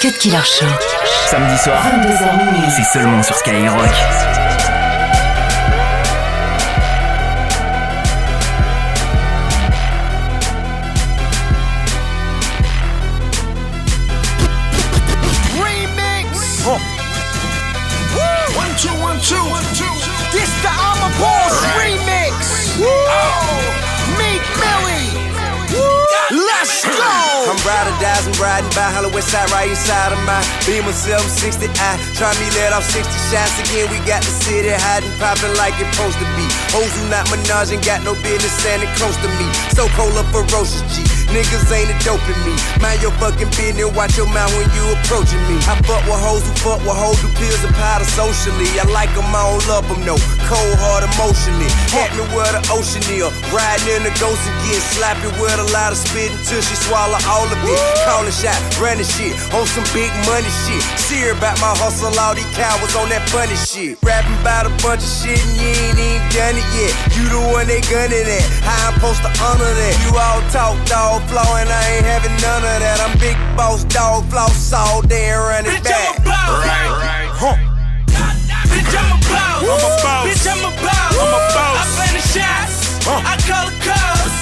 Cut Killer Show. Samedi soir, 22h minuit. c'est seulement sur Skyrock. I'm riding, dies, I'm riding by Hollow West Side, right inside of my Beamer 760. I try me let off 60 shots again. We got the city hiding, popping like it supposed to be. Hoes who not menage ain't got no business standing close to me. So cold up ferocious G. Niggas ain't a dope in me. Mind your fucking business, watch your mouth when you approaching me. I fuck with hoes who fuck with hoes who pills and powder socially. I like them, I don't love them, no. Cold heart emotionally. Had me where the ocean is. Riding in the ghost getting slappy with a lot of spit until she swallow all of it. Calling shot, running shit on some big money shit. See her about my hustle, all these cowards on that funny shit. Rapping about a bunch of shit and you ain't even done it yet. You the one they gunning at. How I'm supposed to honor that? You all talk dog flow and I ain't having none of that. I'm big boss dog floss all day and run it Bitch, I'm back. a boss. Bitch, I'm a boss. I'm a boss. Bitch, I'm a boss. I'm a boss. I plan the shots. Huh. I call the calls.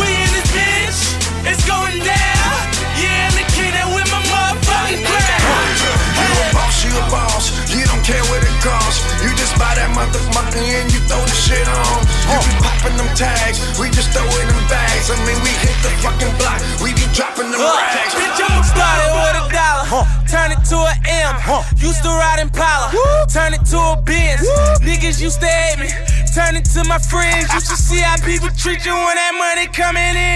We in this bitch. It's going down. Yeah, and the kid that with my motherfucking crown. You a boss, you a boss. You don't care what it costs. You just buy that motherfucker and you throw the shit on. You be popping them tags, fucking block, we be dropping them Look, rags. bitch, I'm started with a dollar. Turn it to an M. Used to ride Impala. Turn it to a Benz. Niggas used to hate me. Turn it to my friends. You should see how people treat you when that money coming in.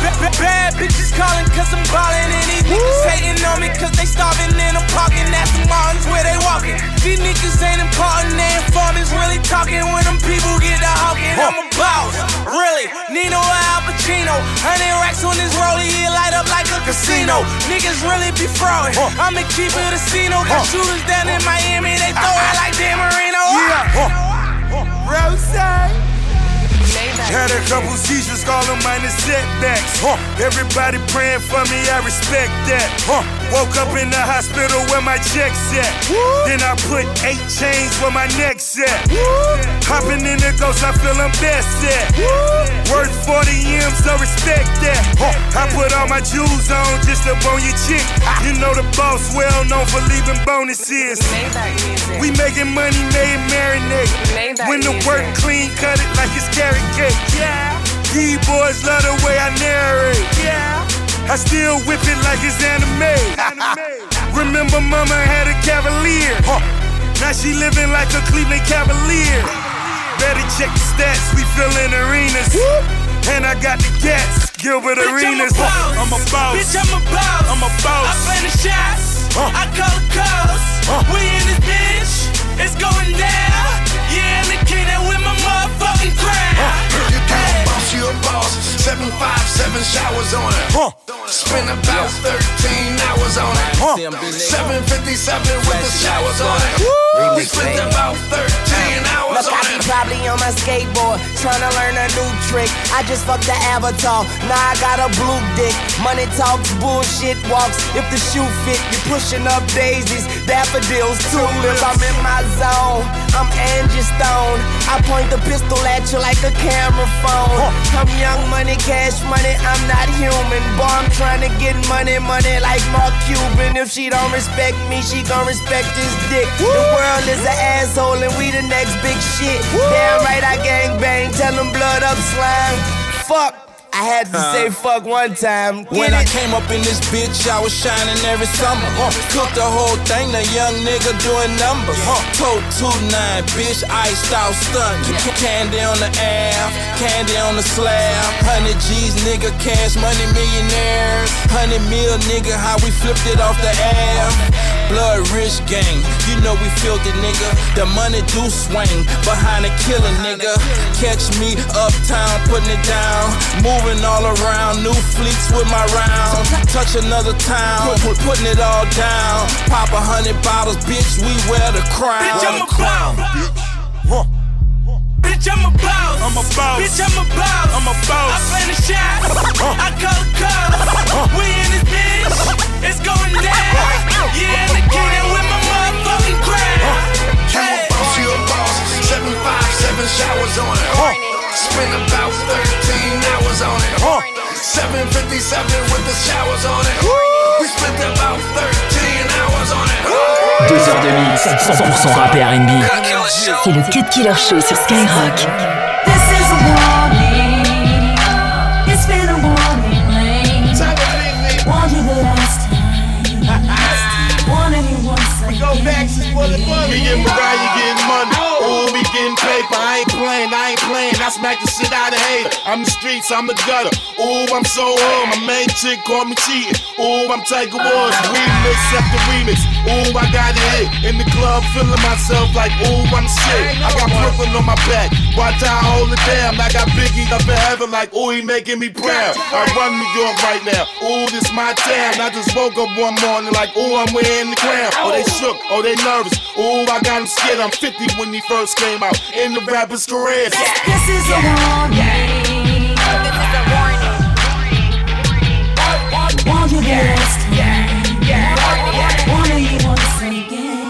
Ba- ba- ba- Bad bitches calling cause I'm ballin'. And these niggas hating on me cause they starving in a parking. That's the Martins where they walking. These niggas ain't important. They informants really talking when them people get to hawking. I'm a boss. Really. Nino Al Pacino. Hundred racks on this rollie. It light up like a casino. Niggas really be frauding. I'ma keep it a casino. Oh, got shooters down in Miami. They throw it like Dan Marino. Rose. Had a couple seizures, call them minor setbacks. Huh. Everybody praying for me, I respect that. Woke up in the hospital where my check's at. Then I put eight chains where my neck's at. Hopping in the ghost, I feel I'm best at. Worth 40 M's, so respect that. I put all my jewels on just to bone your chick. You know the boss well known for leaving bonuses. We making money, made marinate. When the work clean, cut it like it's carrot cake. Yeah. These boys love the way I narrate. Yeah. I still whip it like it's anime. Remember, mama had a cavalier. Now she living like a Cleveland Cavalier. Better check the stats, we fillin' arenas. And I got the cats, Gilbert Bitch, I'm a Arenas. boss. I'm a boss. Bitch, I'm a boss. I'm a boss. I plan the shots. Huh. I call the calls. We in this bitch. It's going down. Yeah, and the kid that with my motherfucking crown. You a boss, you a boss. Seven, five, seven showers on it. Huh. Spend about 13 hours on it. Huh. 757 with the showers on it. We spent about 13 hours Look, on I be it. probably on my skateboard, trying to learn a new trick. I just fucked the avatar, now I got a blue dick. Money talks, bullshit walks. If the shoe fit, you pushing up daisies, daffodils, tulips. I'm in my zone, I'm Angie Stone. I point the pistol at you like a camera phone. I'm young money, cash money, I'm not human. Boy, I'm trying to get money, money like Mark Cuban. If she don't respect me, she gon' respect his dick. The world is an asshole and we the next big shit. Damn right, I gang bang, tell them blood up slime. Fuck. I had to say fuck one time. Get When I came up in this bitch, I was shining every summer. Huh. Cooked the whole thing, the young nigga doing numbers. Huh. Tote 2-9, bitch, iced out stun. Candy on the app, candy on the slab. 100 G's, nigga, cash money millionaires. 100 mil, nigga, how we flipped it off the app. Blood rich gang, you know we filthy, nigga. The money do swing behind a killer, nigga. Catch me uptown, putting it down moving all around. New fleets with my rounds. Touch another town. We're putting it all down. Pop a hundred bottles, bitch. We wear the crown. Bitch, I'm a clown. Bitch. Huh. Bitch, I'm a boss. I'm a boss. Bitch, I'm a boss. I'm a boss. I plan the shot. Huh. I call the cops. Huh. We in this bitch. It's going down. Yeah, in the kitchen with my motherfucking crowd. Hey. You a boss. She a boss. Seven five, seven showers on it. Huh. Spent about 13 hours on it. Huh. 757 with the showers on it. We spent about 13 hours on it. Deux heures de mix, 100% rap et R&B. C'est le Cut Killer Show sur Skyrock. This is a warning. It's been a warning. Warned you the last time. Warning you once again. Go back I smack the shit out of hate. I'm the streets, I'm the gutter. Ooh, I'm so home. My main chick called me cheating. Ooh, I'm Tiger Woods. Remix after remix. Ooh, I got it hit. In the club, feeling myself like, ooh, I'm shit. I got Brooklyn on my back. Watch I hold it down. I got Biggie up in heaven like, ooh, he making me proud. I run New York right now. Ooh, this my town. I just woke up one morning like, ooh, I'm wearing the crown. Oh, they shook. Oh, they nervous. Ooh, I got him scared. I'm 50 when he first came out in the rapper's career. This is a warning. Warned you the last time. Warning you once again.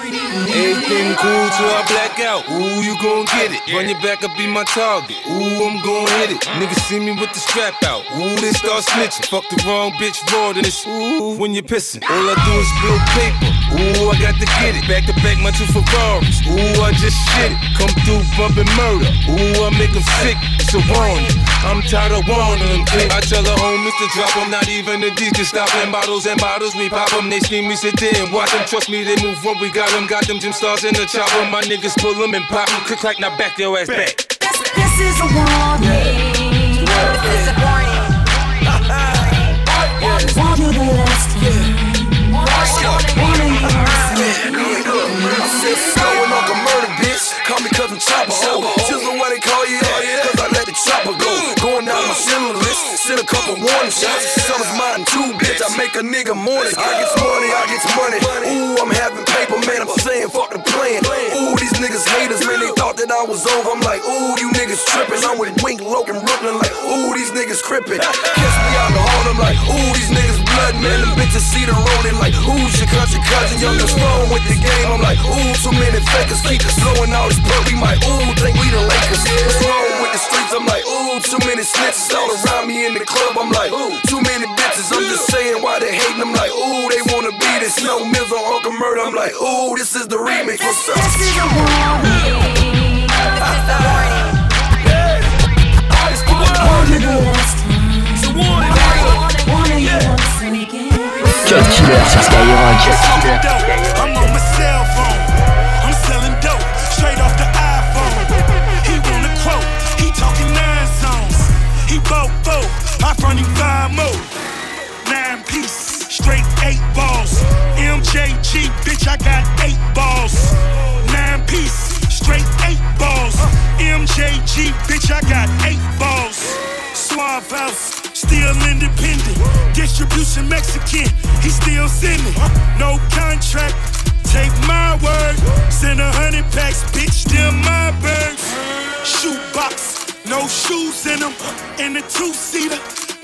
Everything cool till I black out. Ooh, you gon' get it. Run your back up, be my target. Ooh, I'm gon' hit it. Niggas see me with the strap out. Ooh, they start snitching. Fuck the wrong bitch raw than this. Ooh, when you're pissing. All I do is blow paper. Ooh, I got to get it. Back to back, my two Ferraris. Ooh, I just shit it. Come through bumping murder. Ooh, I make them sick. It's a warning. I'm tired of warning them. I tell the homies to drop them. Not even the DJ stopping bottles and bottles. We pop them. They scream, we sit there and watch them. Trust me, they move what we got them. Got them gym stars in the chopper. My niggas pull them and pop them. Click, clack, now back your ass back. This, this is a warning. This is a warning. Warned you the last Oh, Chisel why they call you that? Oh, Cause I let the chopper go. Mm. Going down my mm. cylinder list. Mm. Send a couple warning shots. Summer's mine too, bitch. I make a nigga morning. I get money, I get money. Ooh, I'm having paper, man. I'm saying fuck the plan. Ooh, these niggas haters, man. They thought that I was over. I'm like, ooh, you niggas tripping. I'm with Wink, Logan, Brooklyn. Like, ooh, these niggas crippin'. Catch me out the hall. I'm like, ooh, these niggas blood, man. Them bitches see the rolling. Like, who's your country cousin? Young and with the game. I'm like, ooh, too many fakers. Keep blowing all this perk. We might, ooh, think we the Lakers. What's wrong with the streets? I'm like, ooh, too many snitches all around me in the club. I'm like, ooh, too many bitches. I'm just saying why they hating. I'm like, ooh, they wanna be this. No Mills on Uncle Murda. I'm like, ooh, this is the remix. What's up? This is a warning. I'm on my cell phone. I'm selling dope straight off the iPhone. He want a quote. He talking nine songs. He. I five more. Nine straight eight balls. MJG, bitch, I got eight balls. MJG, bitch, I got eight balls. Suave House, still independent. Distribution Mexican, he still sending. No contract, take my word. Send a hundred packs, bitch, still my birds. Shoebox, no shoes in them. In the two seater,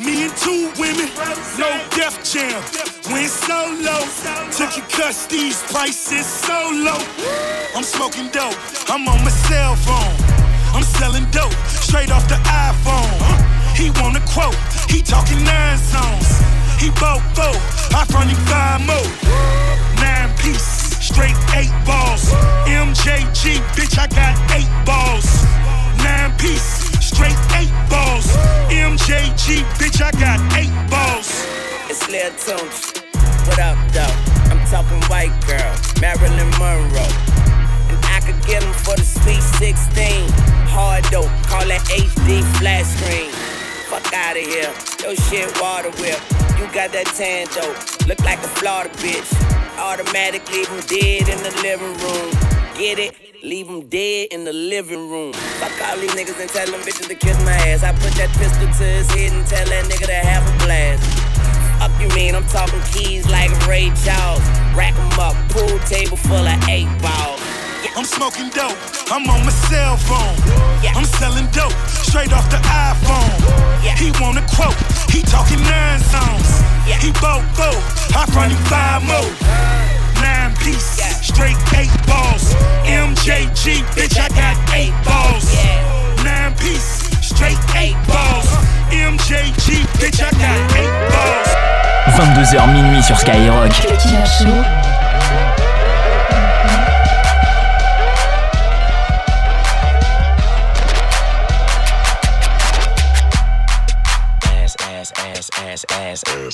me and two women. No Def Jam, went solo. Took your cuss, these prices so low. I'm smoking dope, I'm on my cell phone. I'm selling dope, straight off the iPhone. He want a quote, he talking nine songs. He bought four, I front him five more. Nine piece, straight eight balls. MJG, bitch, I got eight balls. Nine piece, straight eight balls. MJG, bitch, I got eight balls. It's Lil Tunes. What up, though? I'm talking white girl, Marilyn Monroe. Get 'em for the sweet 16. Hard dope, call it HD flat screen. Fuck out of here. Yo shit water whip. You got that tan dope. Look like a Florida bitch. Automatic leave leave 'em dead in the living room. Get it? Leave Leave 'em dead in the living room. Fuck all these niggas and tell them bitches to kiss my ass. I put that pistol to his head and tell that nigga to have a blast. Up you mean I'm talking keys like Ray Charles. Rack 'em up, pool table full of eight balls. I'm smoking dope, I'm on my cell phone. Yeah. I'm selling dope, straight off the iPhone. Yeah. He want a quote, he talking nine songs. Yeah. He bought four, I front him five more. Nine piece, Yeah. straight eight balls. MJG, bitch, I got eight balls. Nine piece, straight eight balls. MJG, bitch, I got eight balls. 22h minuit sur Skyrock. Killer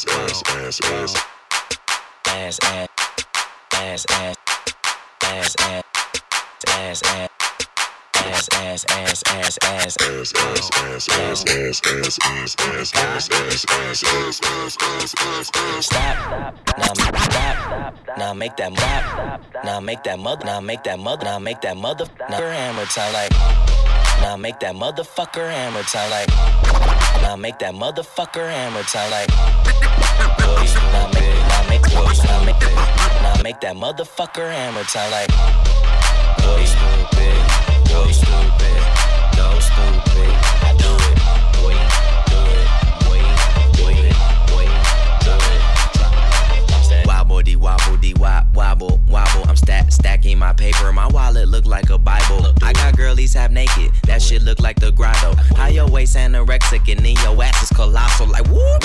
ass, ass, ass, ass, ass, ass, ass, ass, ass, ass, ass, ass, ass. Ass, ass, ass, ass, ass, ass, ass, ass, ass, ass, ass, ass, ass, ass, ass, ass, ass, ass, ass, ass. Stop. Now stop. Now make that mop. Now make that mother. Now make that mother. Now make that mother. Hammer time like. Now make that motherfucker hammer time like. Now make that motherfucker hammer time like. Boy, now make, now make, boy, now make, now make that motherfucker hammer time like. Boy, stupid, boy, stupid, go stupid. I do it, boy, do it, boy, do it, boy, do it. Wobble de wobble de wop wobble wobble. I'm stack stacking my paper. My wallet look like a Bible. I got girlies half naked. That shit look like the grotto. How your waist anorexic and then your ass is colossal. Like whoop.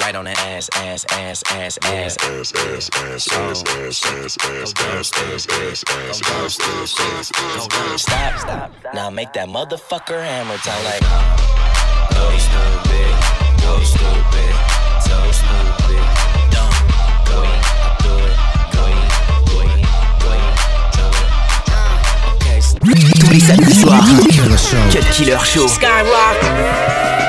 Right on that ass, ass, ass, ass, ass, ass, ass, ass, ass, ass, ass, ass, ass, ass, ass, ass, ass, ass, ass, ass. Ass. Ass. Stop, stop. Now make that motherfucker hammer time like. Go stupid, go stupid, so stupid, dumb. Go I do it, go go go do it. Okay. Tous les samedis soirs. Cut Killer Show. What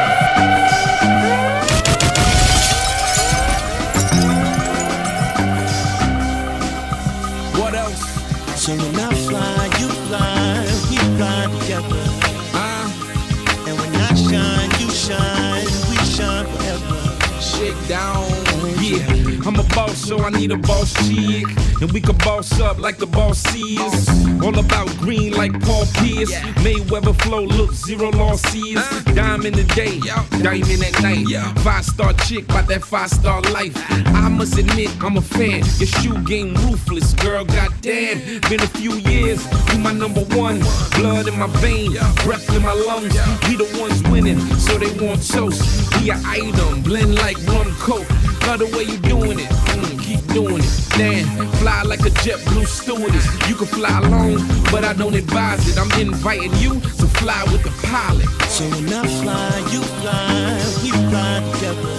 Yeah, I'm a boss, so I need a boss chick. And we can boss up like the boss is. All about green like Paul Pierce. Mayweather flow, look, zero losses. Diamond a day, diamond at night. Five star chick, about that five star life. I must admit, I'm a fan. Your shoe game ruthless, girl, goddamn. Been a few years, you my number one. Blood in my vein, breath in my lungs. We the ones winning, so they want toast. We a item, blend like rum coke. Love the way you doing it, mm, keep doing it. Damn, fly like a JetBlue stewardess. You can fly alone, but I don't advise it. I'm inviting you to fly with the pilot. So when I fly, you fly, we fly together.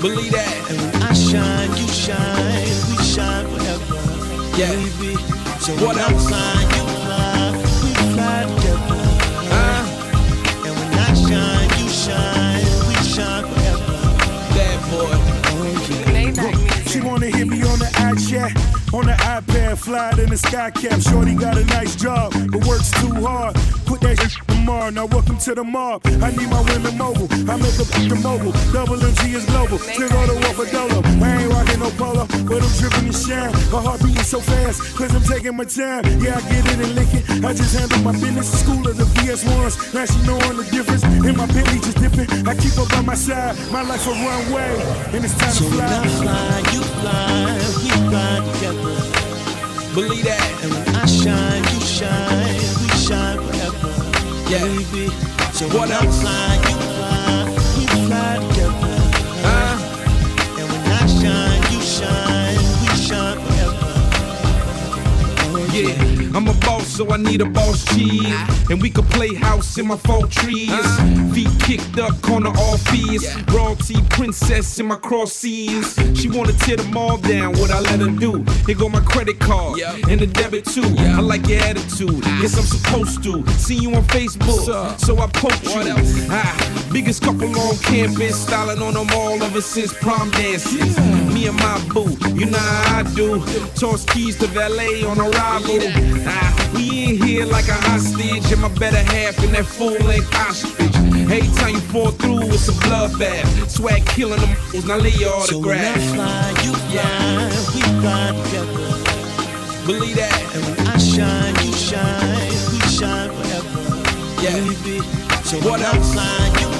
Believe that. And when I shine, you shine, we shine forever. Yeah. Baby. So What when I fly, you fly, we fly together. iChat, on the iPad, fly in the sky cap. Shorty got a nice job, but works too hard. Put that shit tomorrow. Now welcome to the mob. I need my women mobile. I make a the mobile. Double MG is global. Still go to war for dolo. I ain't rocking no polo, but I'm dripping and shine. My heart beating so fast, cause I'm taking my time. Yeah, I get it and lick it. I just handle my business. School of the VS1s. Now she knowing the difference. In my Bentley just dipping. I keep her by my side. My life a runway, and it's time So to when I fly. fly, you fly, we fly together. Believe that. And when I shine, you shine, we shine forever. Yeah. Baby. So What when I else? fly, you fly, yeah, I'm a boss, so I need a boss chick. And we could play house in my fall trees. Feet kicked up, corner all fears. Royalty princess in my cross seas. She wanna tear them all down, what I let her do. Here go my credit card and the debit too. I like your attitude, yes I'm supposed to. See you on Facebook, so I post you. Ah, Biggest couple on campus, styling on them all ever since prom dances. Me and my boo, you know how I do. Toss keys to valet on arrival. Ah, we in here like a hostage, and my better half in that full length ostrich. Every time you fall through, it's a bloodbath. Swag killing them, now lay your So when I autograph. fly, you fly, we fly together. Believe that. And when I shine, you shine, we shine forever. Yeah. Baby. So What when I else? fly, you